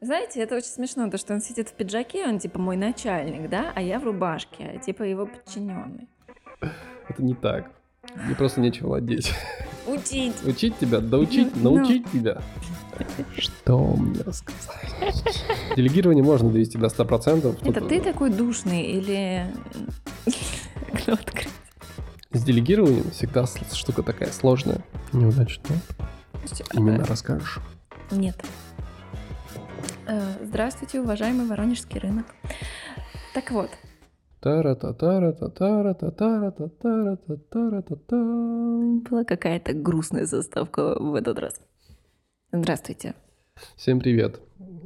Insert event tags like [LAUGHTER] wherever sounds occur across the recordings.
Знаете, это очень смешно, то, что он сидит в пиджаке, он типа мой начальник, да, а я в рубашке, типа его подчиненный. Это не так. Мне просто нечего одеть. Учить. Учить тебя, доучить, Ну. научить тебя. [LAUGHS] Что мне рассказать? Делегирование можно довести до 100%. Это ты такой душный или... [LAUGHS] Кто открыть? С делегированием всегда штука такая сложная. Неудачная. Именно расскажешь. Нет. Э, Здравствуйте, уважаемый Воронежский рынок. Так вот, тара та тара та тара та тара та тара та тара та та была какая-то грустная заставка в этот раз. Здравствуйте, Всем привет.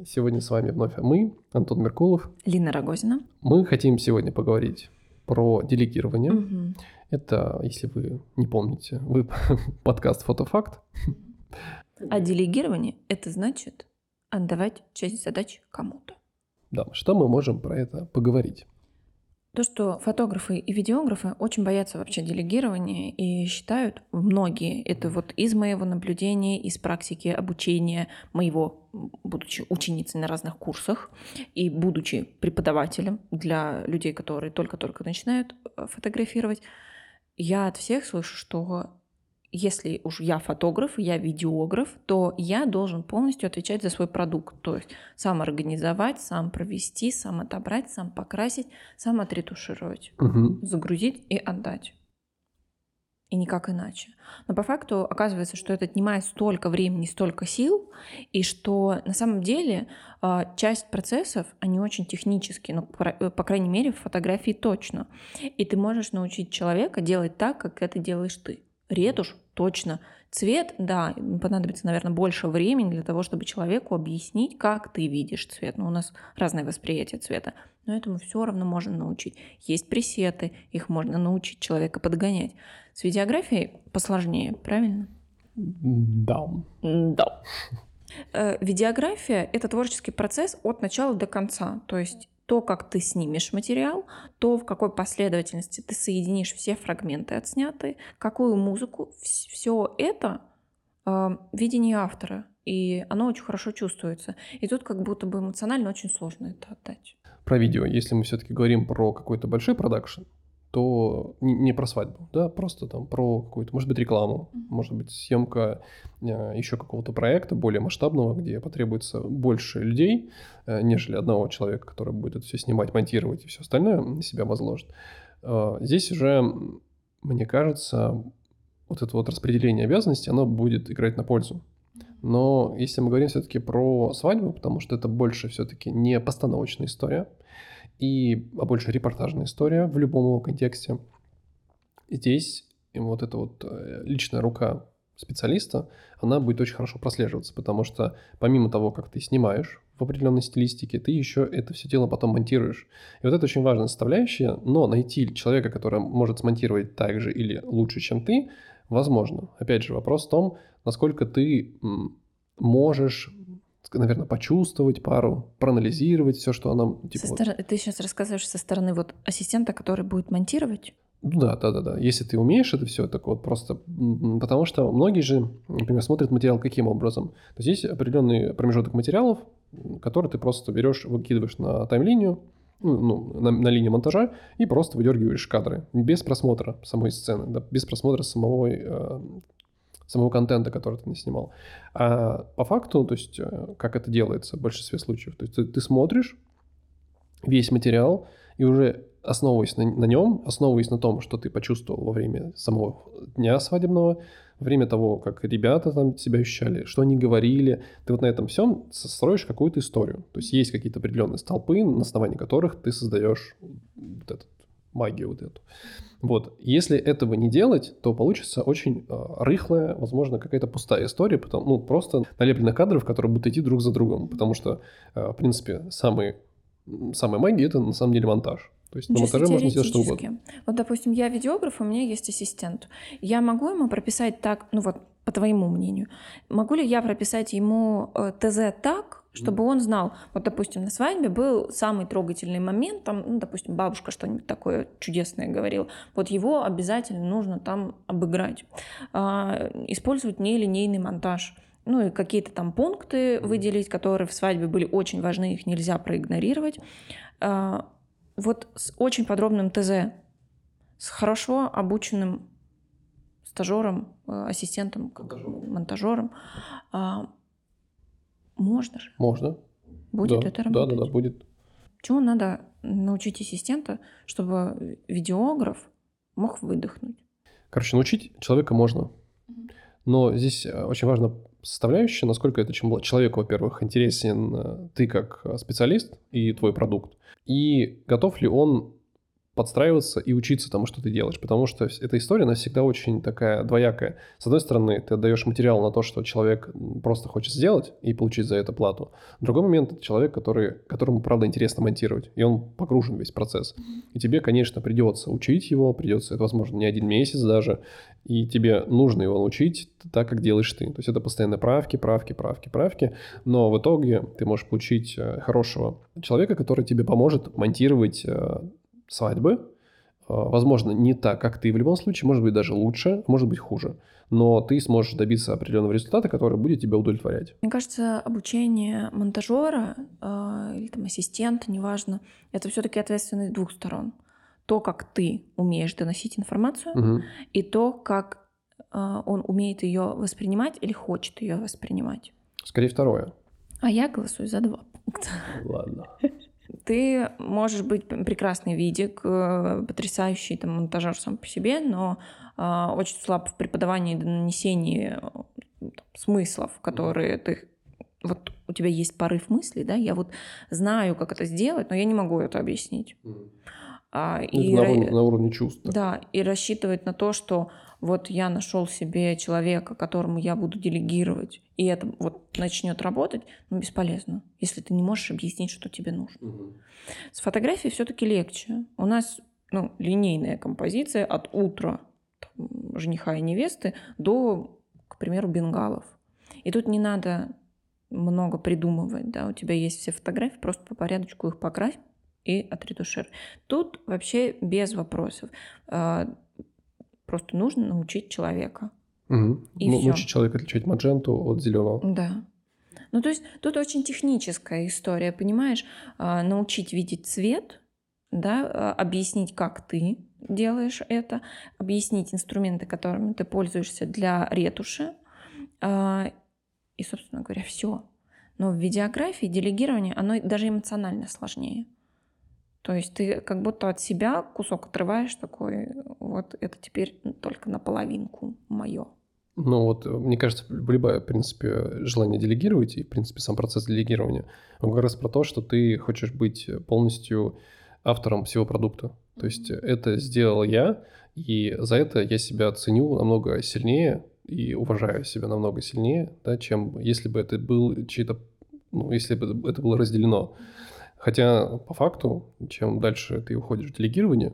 Сегодня с вами вновь мы, Антон Меркулов. Лина Рогозина. Мы хотим сегодня поговорить про делегирование. Это, если вы не помните, вы [LAUGHS] подкаст «Фотофакт». А делегирование — это значит отдавать часть задач кому-то. Да, что мы можем про это поговорить? То, что фотографы и видеографы очень боятся вообще делегирования и считают, многие, это вот из моего наблюдения, из практики обучения моего, будучи ученицей на разных курсах и будучи преподавателем для людей, которые только-только начинают э, фотографировать, я от всех слышу, что если уж я фотограф, я видеограф, то я должен полностью отвечать за свой продукт. То есть сам организовать, сам провести, сам отобрать, сам покрасить, сам отретушировать, Мгм. загрузить и отдать. И никак иначе. Но по факту оказывается, что это отнимает столько времени, столько сил, и что на самом деле а, часть процессов, они очень технические, ну, по э, по крайней мере, в фотографии точно. И ты можешь научить человека делать так, как это делаешь ты. Ретушь точно. Цвет, да, понадобится, наверное, больше времени для того, чтобы человеку объяснить, как ты видишь цвет. Ну, у нас разное восприятие цвета, но этому все равно можно научить. Есть пресеты, их можно научить человека подгонять. С видеографией посложнее, правильно? Да. Да. Э, Видеография — это творческий процесс от начала до конца. То есть то, как ты снимешь материал, то, в какой последовательности ты соединишь все фрагменты отснятые, какую музыку, все это э, видение автора. И оно очень хорошо чувствуется. И тут как будто бы эмоционально очень сложно это отдать. Про видео. Если мы все-таки говорим про какой-то большой продакшн, то не, про свадьбу, да, просто там про какую-то, может быть, рекламу, может быть, съемка еще какого-то проекта более масштабного, где потребуется больше людей, э, нежели одного человека, который будет это все снимать, монтировать и все остальное на себя возложит. Э, Здесь уже, мне кажется, вот это вот распределение обязанностей, оно будет играть на пользу. Но если мы говорим все-таки про свадьбу, потому что это больше все-таки не постановочная история, и а больше репортажная история в любом его контексте, здесь вот эта вот э, личная рука специалиста, она будет очень хорошо прослеживаться, потому что помимо того, как ты снимаешь в определенной стилистике, ты еще это все дело потом монтируешь. И вот это очень важная составляющая, но найти человека, который может смонтировать так же или лучше, чем ты, возможно. Опять же, вопрос в том, насколько ты можешь, наверное, почувствовать пару, проанализировать все, что она... Типа, Со вот- Ты сейчас рассказываешь со стороны вот ассистента, который будет монтировать? Ну да, да, да, да. Если ты умеешь это все, так вот просто, потому что многие же, например, смотрят материал каким образом. То есть есть определенный промежуток материалов, который ты просто берешь, выкидываешь на тайм-линию, ну, ну, на, на линии монтажа и просто выдергиваешь кадры без просмотра самой сцены, да, без просмотра самого, э, самого контента, который ты снимал. А по факту, то есть э, как это делается в большинстве случаев, то есть ты, ты смотришь весь материал и уже основываясь на, на нем, основываясь на том, что ты почувствовал во время самого дня свадебного, во время того, как ребята там себя ощущали, что они говорили, ты вот на этом всем строишь какую-то историю. То есть есть какие-то определенные столпы, на основании которых ты создаешь вот эту магию вот эту. Вот. Если этого не делать, то получится очень э, рыхлая, возможно, какая-то пустая история, потому, ну, просто налепленных кадров, которые будут идти друг за другом, потому что, э, в принципе, самый, самая магия — это на самом деле монтаж. То есть на монтаже можно сделать что угодно. Вот, допустим, я видеограф, у меня есть ассистент. Я могу ему прописать так, ну вот, по твоему мнению, могу ли я прописать ему э, ТЗ так, чтобы он знал, вот, допустим, на свадьбе был самый трогательный момент, там, ну, допустим, бабушка что-нибудь такое чудесное говорила, вот его обязательно нужно там обыграть. А, использовать нелинейный монтаж. ну и какие-то там пункты выделить, которые в свадьбе были очень важны, их нельзя проигнорировать. А, вот с очень подробным ТЗ, с хорошо обученным стажером, э, ассистентом, монтажером, монтажером а, можно же. Можно. Будет да, это работать. Да, да, да, будет. Чему надо научить ассистента, чтобы видеограф мог выдохнуть? Короче, научить человека можно. Но здесь э, очень важно составляющая, насколько это человеку, во-первых, интересен э, ты как специалист и твой продукт, и готов ли он подстраиваться и учиться тому, что ты делаешь. Потому что эта история, она всегда очень такая двоякая. С одной стороны, ты отдаешь материал на то, что человек просто хочет сделать и получить за это плату. В другой момент это человек, который, которому, правда, интересно монтировать. И он погружен в весь процесс. И тебе, конечно, придется учить его, придется, это, возможно, не один месяц даже. И тебе нужно его научить так, как делаешь ты. То есть это постоянно правки, правки, правки, правки. Но в итоге ты можешь получить э, хорошего человека, который тебе поможет монтировать э, свадьбы. А, возможно, не так, как ты в любом случае, может быть, даже лучше, может быть, хуже. Но ты сможешь добиться определенного результата, который будет тебя удовлетворять. Мне кажется, обучение монтажера э, или там ассистента, неважно, это все-таки ответственность двух сторон. То, как ты умеешь доносить информацию, угу. и то, как э, он умеет ее воспринимать или хочет ее воспринимать. Скорее второе. А я голосую за два пункта. Ладно. Ты можешь быть прекрасный видик, э, потрясающий там, монтажер сам по себе, но э, очень слаб в преподавании и донесении э, там, смыслов, которые ты вот у тебя есть порыв мысли, да, я вот знаю, как это сделать, но я не могу это объяснить. Mm. А, ну, и, на, уровне, на уровне чувств. Да, и рассчитывать на то, что вот я нашел себе человека, которому я буду делегировать, и это вот начнет работать, ну, бесполезно, если ты не можешь объяснить, что тебе нужно. Угу. С фотографией все-таки легче. У нас ну, линейная композиция от утра там, жениха и невесты до, к примеру, бенгалов. И тут не надо много придумывать, да, у тебя есть все фотографии, просто по порядочку их покрась и отретушируй. Тут вообще без вопросов. А, Просто нужно научить человека. Угу. И ну, научить человека отличать мадженту от зеленого. Да. Ну, то есть тут очень техническая история, понимаешь? А, научить видеть цвет, да, а, объяснить, как ты делаешь это, объяснить инструменты, которыми ты пользуешься для ретуши. И, собственно говоря, все. Но в видеографии делегирование, оно даже эмоционально сложнее. То есть ты как будто от себя кусок отрываешь такой, вот это теперь только наполовинку мое. Ну вот, мне кажется, любое, в принципе, желание делегировать и, в принципе, сам процесс делегирования, он как раз про то, что ты хочешь быть полностью автором всего продукта. То есть это сделал я, и за это я себя ценю намного сильнее и уважаю себя намного сильнее, да, чем если бы это был чей-то, ну, если бы это было разделено. Хотя по факту, чем дальше ты уходишь в делегирование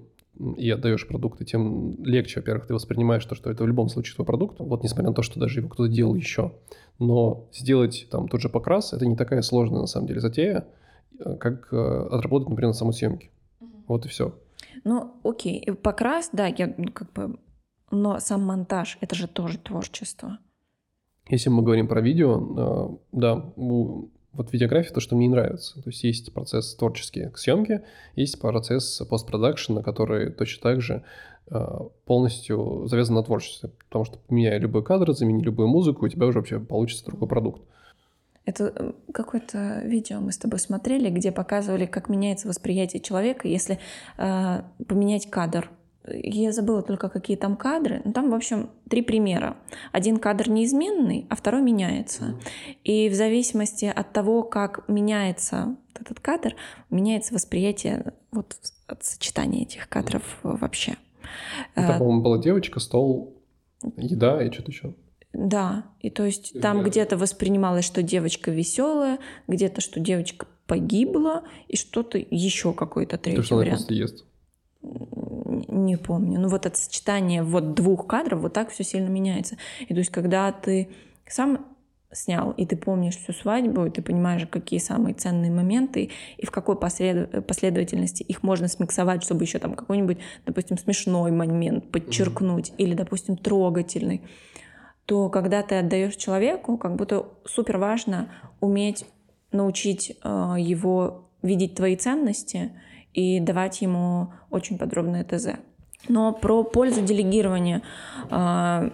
и отдаешь продукты, тем легче, во-первых, ты воспринимаешь то, что это в любом случае твой продукт, вот несмотря на то, что даже его кто-то делал еще. Но сделать там тот же покрас, это не такая сложная на самом деле затея, э, как э, отработать, например, на самой съемке. Вот и все. Ну, окей, покрас, да, я ну, как бы... Но сам монтаж, это же тоже творчество. Если мы говорим про видео, э, да, вот видеография то, что мне нравится. То есть есть процесс творческий к съемке, есть процесс постпродакшена, который точно так же а, полностью завязан на творчестве. Потому что меняя любой кадр, замени любую музыку, у тебя уже вообще получится другой продукт. Это э, какое-то видео мы с тобой смотрели, где показывали, как меняется восприятие человека, если э, поменять кадр я забыла только, какие там кадры. Ну, там, в общем, три примера. Один кадр неизменный, а второй меняется. И в зависимости от того, как меняется этот кадр, меняется восприятие вот, от сочетания этих кадров вообще. Ну, там, по-моему, была девочка, стол, еда и что-то еще. Да, и то есть там где-то воспринималось, что девочка веселая, где-то, что девочка погибла, и что-то еще какой-то третий То, что вариант. она просто ест не помню. Ну вот это сочетание вот двух кадров, вот так все сильно меняется. И то есть когда ты сам снял, и ты помнишь всю свадьбу, и ты понимаешь, какие самые ценные моменты, и в какой послед... последовательности их можно смиксовать, чтобы еще там какой-нибудь, допустим, смешной момент подчеркнуть, mm-hmm. или, допустим, трогательный, то когда ты отдаешь человеку, как будто супер важно уметь научить э, его видеть твои ценности и давать ему очень подробное ТЗ. Но про пользу делегирования э,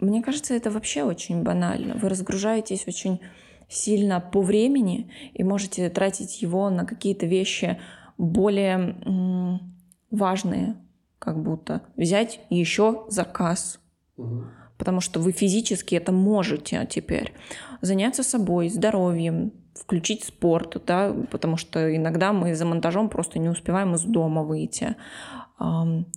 мне кажется, это вообще очень банально. Вы разгружаетесь очень сильно по времени и можете тратить его на какие-то вещи более важные, как будто взять еще заказ, угу. потому что вы физически это можете теперь заняться собой, здоровьем, включить спорт, да, потому что иногда мы за монтажом просто не успеваем из дома выйти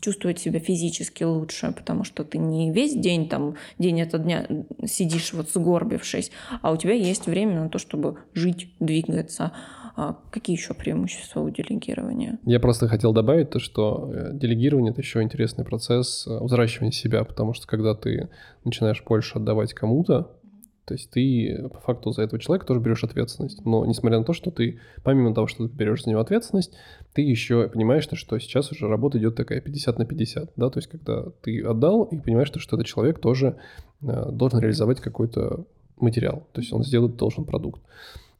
чувствовать себя физически лучше, потому что ты не весь день там, день это дня сидишь вот сгорбившись, а у тебя есть время на то, чтобы жить, двигаться. А какие еще преимущества у делегирования? Я просто хотел добавить то, что э, делегирование — это еще интересный процесс э, взращивания себя, потому что когда ты начинаешь больше отдавать кому-то, то есть ты по факту за этого человека тоже берешь ответственность. Но несмотря на то, что ты, помимо того, что ты берешь за него ответственность, ты еще понимаешь, что сейчас уже работа идет такая 50 на 50. Да? То есть когда ты отдал и понимаешь, что этот человек тоже э, должен реализовать какой-то материал. То есть он сделать должен продукт.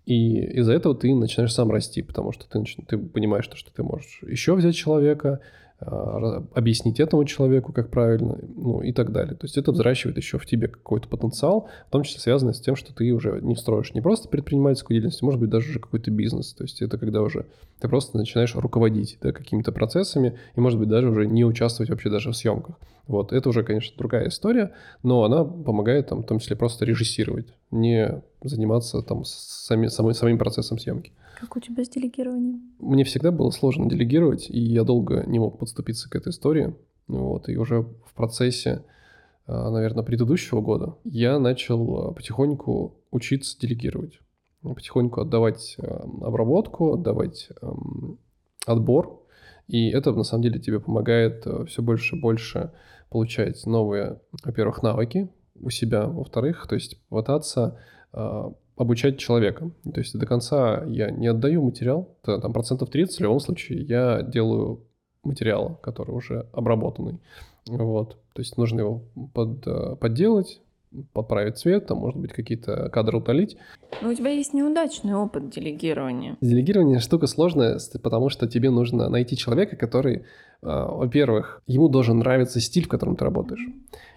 И из-за этого ты начинаешь сам расти, потому что ты, ты понимаешь, что ты можешь еще взять человека, объяснить этому человеку, как правильно, ну и так далее. То есть это взращивает еще в тебе какой-то потенциал, в том числе связанный с тем, что ты уже не строишь не просто предпринимательскую деятельность, может быть, даже уже какой-то бизнес. То есть это когда уже ты просто начинаешь руководить да, какими-то процессами и, может быть, даже уже не участвовать вообще даже в съемках. Вот, это уже, конечно, другая история, но она помогает там, в том числе просто режиссировать, не заниматься там сами, самым, самим процессом съемки. Как у тебя с делегированием? Мне всегда было сложно делегировать, и я долго не мог подступиться к этой истории. Вот, и уже в процессе, а, наверное, предыдущего года я начал а, потихоньку учиться делегировать. Потихоньку отдавать а, обработку, отдавать отбор. И это, на самом деле, тебе помогает все больше и больше получать новые, во-первых, навыки у себя, во-вторых, то есть пытаться обучать человека. То есть до конца я не отдаю материал, там процентов 30 в любом случае я делаю материал, который уже обработанный. Вот. То есть нужно его под, э, подделать, подправить цвет, там, может быть, какие-то кадры утолить. Но у тебя есть неудачный опыт делегирования. Делегирование штука сложная, потому что тебе нужно найти человека, который, э, во-первых, ему должен нравиться стиль, в котором ты работаешь.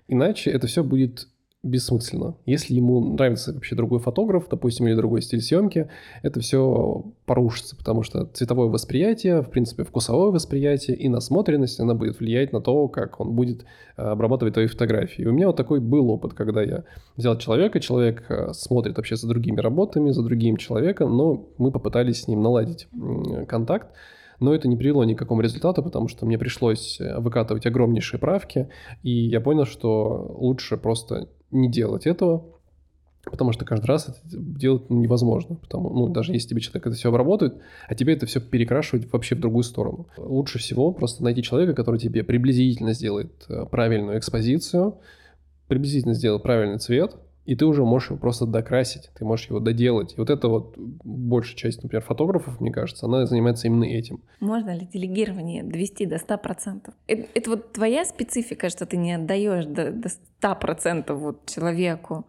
Иначе это все будет бессмысленно. Если ему нравится вообще другой фотограф, допустим, или другой стиль съемки, это все порушится, потому что цветовое восприятие, в принципе, вкусовое восприятие и насмотренность, она будет влиять на то, как он будет э, обрабатывать твои фотографии. И у меня вот такой был опыт, когда я взял человека, человек э, смотрит вообще за другими работами, за другим человеком, но мы попытались с ним наладить контакт, но это не привело ни к какому результату, потому что мне пришлось э, выкатывать огромнейшие правки, и я понял, что лучше просто не делать этого, потому что каждый раз это делать невозможно. Потому, ну, даже если тебе человек это все обработает, а тебе это все перекрашивать вообще в другую сторону. Лучше всего просто найти человека, который тебе приблизительно сделает э, правильную экспозицию, приблизительно сделает правильный цвет, и ты уже можешь его просто докрасить, ты можешь его доделать. И вот это вот большая часть, например, фотографов, мне кажется, она занимается именно этим. Можно ли делегирование довести до 100%? Это, это вот твоя специфика, что ты не отдаешь до, до 100% вот человеку?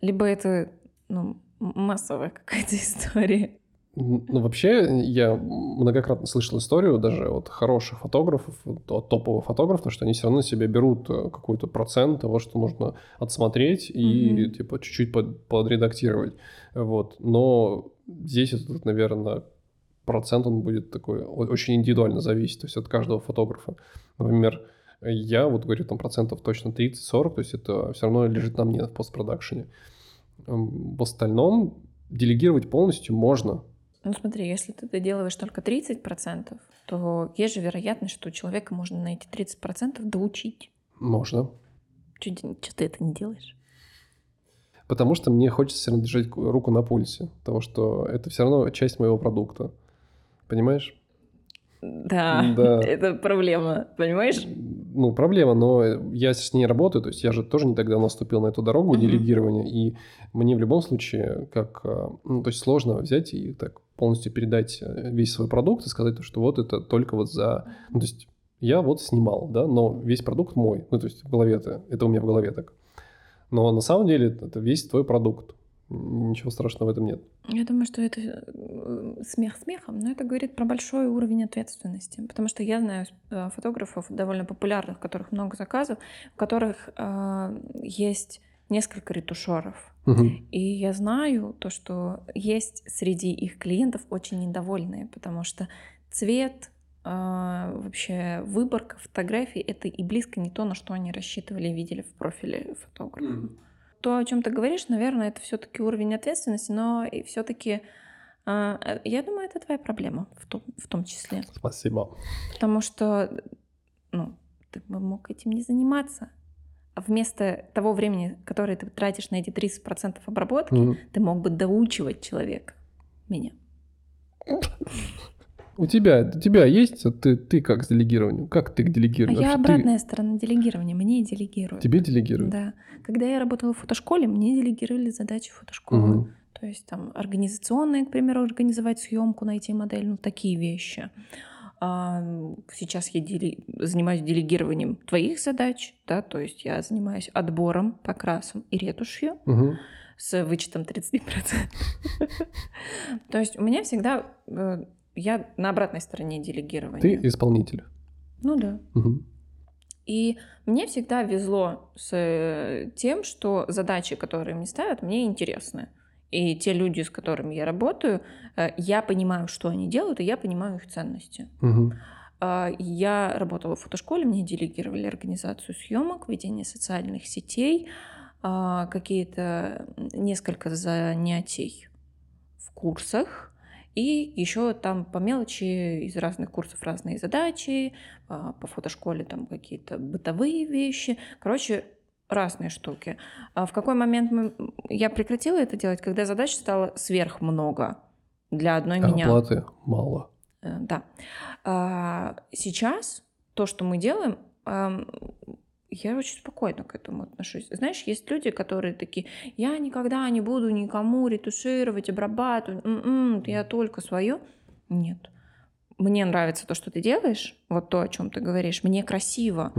Либо это ну, массовая какая-то [LAUGHS] история? Ну, вообще, я многократно слышал историю даже от хороших фотографов, от топовых фотографов, что они все равно себе берут э, какой-то процент того, что нужно отсмотреть и, mm-hmm. типа, чуть-чуть под, подредактировать. Вот. Но здесь, этот, наверное, процент, он будет такой, очень индивидуально зависеть, то есть от каждого фотографа. Например, я вот говорю, там процентов точно 30-40, то есть это все равно лежит на мне в постпродакшене. В остальном делегировать полностью можно, ну смотри, если ты доделываешь только 30%, то есть же вероятность, что у человека можно на эти 30% доучить. Можно. Что ты это не делаешь? Потому что мне хочется все равно держать руку на пульсе, потому что это все равно часть моего продукта. Понимаешь? Да, да, [LAUGHS] это проблема, понимаешь? Ну, проблема, но я с ней работаю, то есть я же тоже не так давно ступил на эту дорогу mm-hmm. делегирования, и мне в любом случае, как, э, ну, то есть сложно взять и так полностью передать э, весь свой продукт и сказать, что вот это только вот за... Ну, то есть я вот снимал, да, но весь продукт мой, ну, то есть в голове это, это у меня в голове так. Но на самом деле это весь твой продукт. Ничего страшного в этом нет. Я думаю, что это э, смех смехом, но это говорит про большой уровень ответственности. Потому что я знаю э, фотографов довольно популярных, у которых много заказов, у которых э, есть несколько ретушеров. Угу. И я знаю то, что есть среди их клиентов очень недовольные, потому что цвет, э, вообще выборка фотографий это и близко не то, на что они рассчитывали и видели в профиле фотографа. Мгм. То, о чем ты говоришь, наверное, это все-таки уровень ответственности, но и все-таки я думаю, это твоя проблема в том, в том числе. Спасибо. Потому что ну, ты бы мог этим не заниматься. А вместо того времени, которое ты тратишь на эти 30% обработки, Мгм. ты мог бы доучивать человека. Меня. [LAUGHS] У тебя, у тебя есть, ты, ты как с делегированием? Как ты к А делегированию? я Вообще ты- обратная сторона делегирования. Мне делегируют. тебе делегируют? Да. Когда я работала в фотошколе, мне делегировали задачи фотошколы. Мгм. То есть там организационные, к примеру, организовать съемку, найти модель, ну такие вещи. А, Сейчас я дели- занимаюсь делегированием твоих задач, да, то есть я занимаюсь отбором, покрасом и ретушью Мгм. с вычетом 30%. [LAUGHS] То есть у меня всегда, э, я на обратной стороне делегирования. Ты исполнитель. Ну да. Мгм. И мне всегда везло с э, тем, что задачи, которые мне ставят, мне интересны. И те люди, с которыми я работаю, э, я понимаю, что они делают, и я понимаю их ценности. А, Я работала в фотошколе, мне делегировали организацию съемок, ведение социальных сетей, а, какие-то несколько занятий в курсах, и еще там по мелочи из разных курсов разные задачи, а, по фотошколе там какие-то бытовые вещи. Короче, разные штуки. А в какой момент мы- я прекратила это делать, когда задач стало сверх много для одной А меня. оплаты мало. Э, Да. А, Сейчас то, что мы делаем, я очень спокойно к этому отношусь. Знаешь, есть люди, которые такие, я никогда не буду никому ретушировать, обрабатывать, м-м, я только свое. Нет. Мне нравится то, что ты делаешь, вот то, о чем ты говоришь, мне красиво.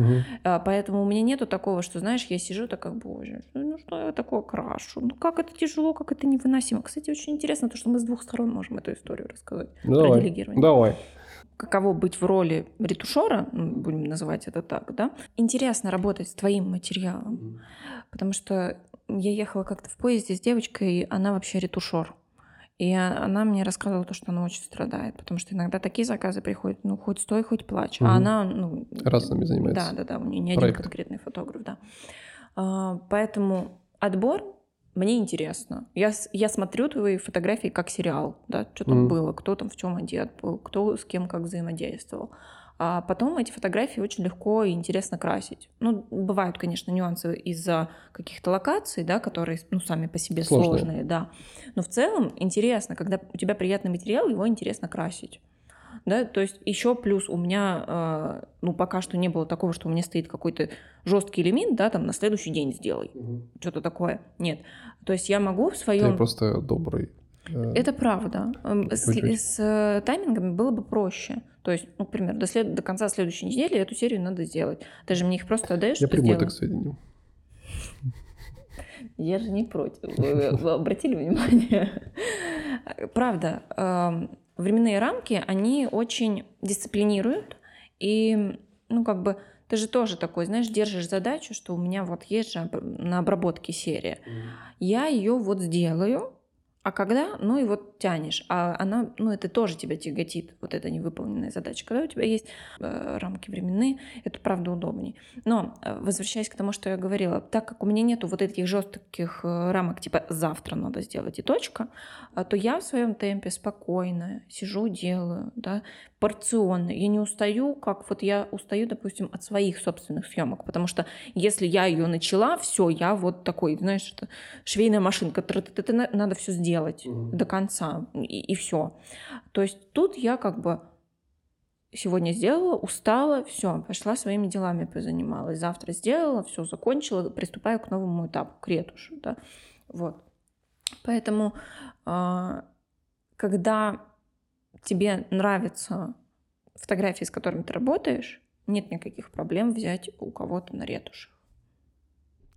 А, Поэтому у меня нету такого, что, знаешь, я сижу такая, боже, ну что я такое крашу? Ну как это тяжело, как это невыносимо. Кстати, очень интересно то, что мы с двух сторон можем эту историю рассказать Ну, про давай. делегирование Давай. Каково быть в роли ретушера, ну, будем называть это так, да, интересно работать с твоим материалом, потому что я ехала как-то в поезде с девочкой, и она вообще ретушер. И а- она мне рассказывала то, что она очень страдает, потому что иногда такие заказы приходят, ну, хоть стой, хоть плачь. А Мгм. она, ну... Разными занимается. Да, да, да, у нее не один Проект. конкретный фотограф, да. А, Поэтому отбор мне интересно. Я, я смотрю твои фотографии как сериал, да, что там Мгм. было, кто там в чем одет был, кто с кем как взаимодействовал. А потом эти фотографии очень легко и интересно красить. Ну, бывают, конечно, нюансы из-за каких-то локаций, да, которые, ну, сами по себе Сложные. сложные, да. Но в целом интересно, когда у тебя приятный материал, его интересно красить. Да, то есть еще плюс у меня, э, ну, пока что не было такого, что у меня стоит какой-то жесткий элемент, да, там на следующий день сделай, Мгм. что-то такое. Нет. То есть я могу в Ты своем... просто добрый. э, Это правда. С, с, э, таймингами было бы проще. То есть, ну, к примеру, до, след- до конца следующей недели эту серию надо сделать. Ты же мне их просто отдаешь, Я приму это сделай. к сведению. Я же не против. Вы, обратили внимание? Правда, временные рамки, они очень дисциплинируют. И, ну, как бы, ты же тоже такой, знаешь, держишь задачу, что у меня вот есть же на обработке серия. Я ее вот сделаю, а когда, ну и вот тянешь, а она, ну это тоже тебя тяготит, вот эта невыполненная задача. Когда у тебя есть э, рамки временные, это правда удобнее. Но э, возвращаясь к тому, что я говорила, так как у меня нету вот этих жестких э, рамок, типа завтра надо сделать и точка, а, то я в своем темпе спокойно сижу, делаю, да, порционно. Я не устаю, как вот я устаю, допустим, от своих собственных съемок, потому что если я ее начала, все, я вот такой, знаешь, это швейная машинка, надо все сделать Мгм. до конца и, все. То есть тут я как бы сегодня сделала, устала, все, пошла своими делами позанималась. Завтра сделала, все закончила, приступаю к новому этапу, к ретушу, да, вот. Поэтому, а, когда тебе нравятся фотографии, с которыми ты работаешь, нет никаких проблем взять у кого-то на ретушь.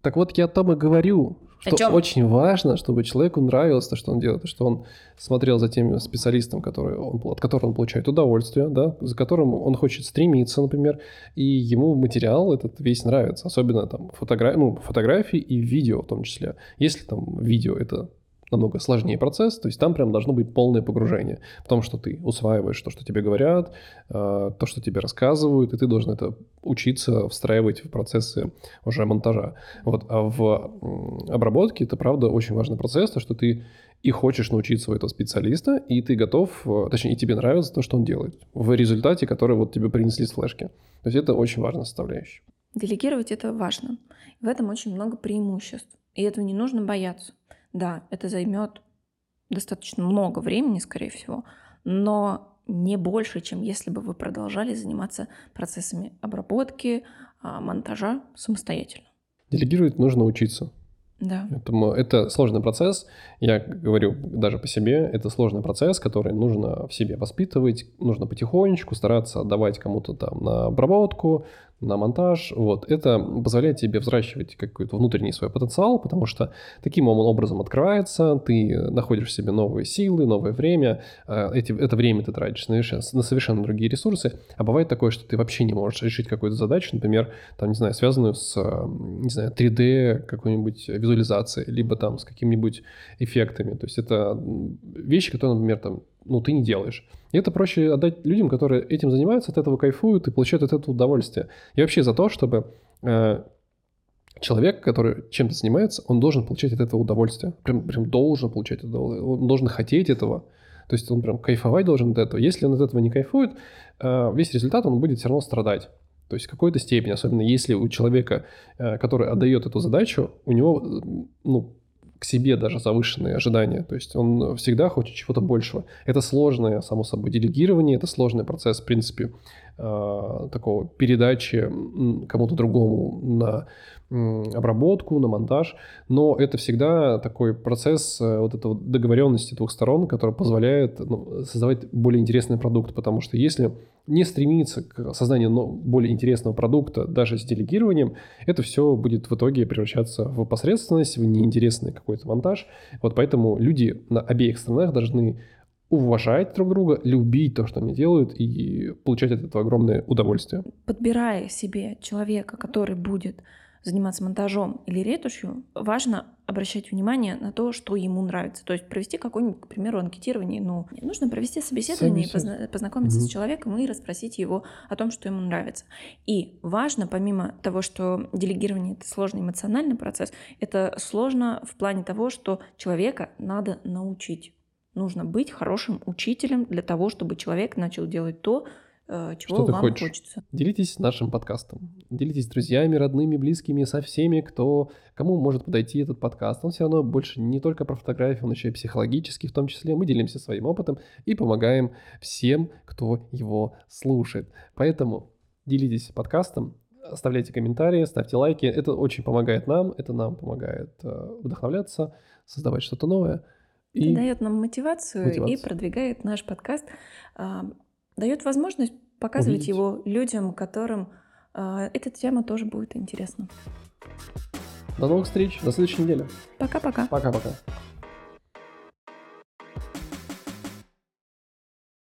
Так вот, я о том и говорю, что чём? очень важно, чтобы человеку нравилось то, что он делает, что он смотрел за тем специалистом, который он, от которого он получает удовольствие, да, за которым он хочет стремиться, например, и ему материал этот весь нравится, особенно там фотогра... ну, фотографии и видео в том числе. Если там видео это намного сложнее процесс, то есть там прям должно быть полное погружение, потому что ты усваиваешь то, что тебе говорят, э, то, что тебе рассказывают, и ты должен это учиться встраивать в процессы уже монтажа. Вот, а в обработке это, правда, очень важный процесс, то, что ты и хочешь научиться у этого специалиста, и ты готов, э, точнее, и тебе нравится то, что он делает, в результате, который вот тебе принесли с флешки. То есть это очень важная составляющая. Делегировать это важно. В этом очень много преимуществ. И этого не нужно бояться. Да, это займет достаточно много времени, скорее всего, но не больше, чем если бы вы продолжали заниматься процессами обработки, а, монтажа самостоятельно. Делегировать нужно учиться. Да. Поэтому это сложный процесс. Я говорю даже по себе, это сложный процесс, который нужно в себе воспитывать, нужно потихонечку стараться отдавать кому-то там на обработку, на монтаж. Вот. Это позволяет тебе взращивать какой-то внутренний свой потенциал, потому что таким образом открывается, ты находишь в себе новые силы, новое время. э, Эти, это время ты тратишь на совершенно, на совершенно другие ресурсы. А бывает такое, что ты вообще не можешь решить какую-то задачу, например, там, не знаю, связанную с, э, не знаю, 3D какой-нибудь визуализацией, либо там с какими-нибудь эффектами. То есть это вещи, которые, например, там, ну, ты не делаешь. И это проще отдать людям, которые этим занимаются, от этого кайфуют и получают от этого удовольствие. Я вообще за то, чтобы э, человек, который чем-то занимается, он должен получать от этого удовольствие. Прям, прям должен получать это удовольствие. Он должен хотеть этого. То есть он прям кайфовать должен от этого. Если он от этого не кайфует, э, весь результат он будет все равно страдать. То есть в какой-то степени, особенно если у человека, э, который отдает эту задачу, у него, ну, к себе даже завышенные ожидания. То есть он всегда хочет чего-то большего. Это сложное, само собой, делегирование, это сложный процесс, в принципе, э, такого передачи кому-то другому на обработку, на монтаж. Но это всегда такой процесс э, вот этого договоренности двух сторон, который позволяет ну, создавать более интересный продукт. Потому что если не стремиться к созданию более интересного продукта даже с делегированием, это все будет в итоге превращаться в посредственность, в неинтересный какой-то монтаж. Вот поэтому люди на обеих сторонах должны уважать друг друга, любить то, что они делают, и получать от этого огромное удовольствие. Подбирая себе человека, который будет заниматься монтажом или ретушью, важно обращать внимание на то, что ему нравится. То есть провести какое-нибудь, к примеру, анкетирование. Ну, нужно провести собеседование, позна- познакомиться Мгм. с человеком и расспросить его о том, что ему нравится. И важно, помимо того, что делегирование это сложный эмоциональный процесс, это сложно в плане того, что человека надо научить. Нужно быть хорошим учителем для того, чтобы человек начал делать то, э, чего Что вам хочешь. хочется. Делитесь нашим подкастом. Делитесь с друзьями, родными, близкими, со всеми, кто, кому может подойти этот подкаст. Он все равно больше не только про фотографии, он еще и психологический в том числе. Мы делимся своим опытом и помогаем всем, кто его слушает. Поэтому делитесь подкастом, оставляйте комментарии, ставьте лайки. Это очень помогает нам, это нам помогает э, вдохновляться, создавать что-то новое. И дает нам мотивацию, и Мотивацию. продвигает наш подкаст, а, дает возможность показывать Увидеть. его людям, которым а, эта тема тоже будет интересна. до новых встреч, до следующей недели. Пока-пока. Пока-пока.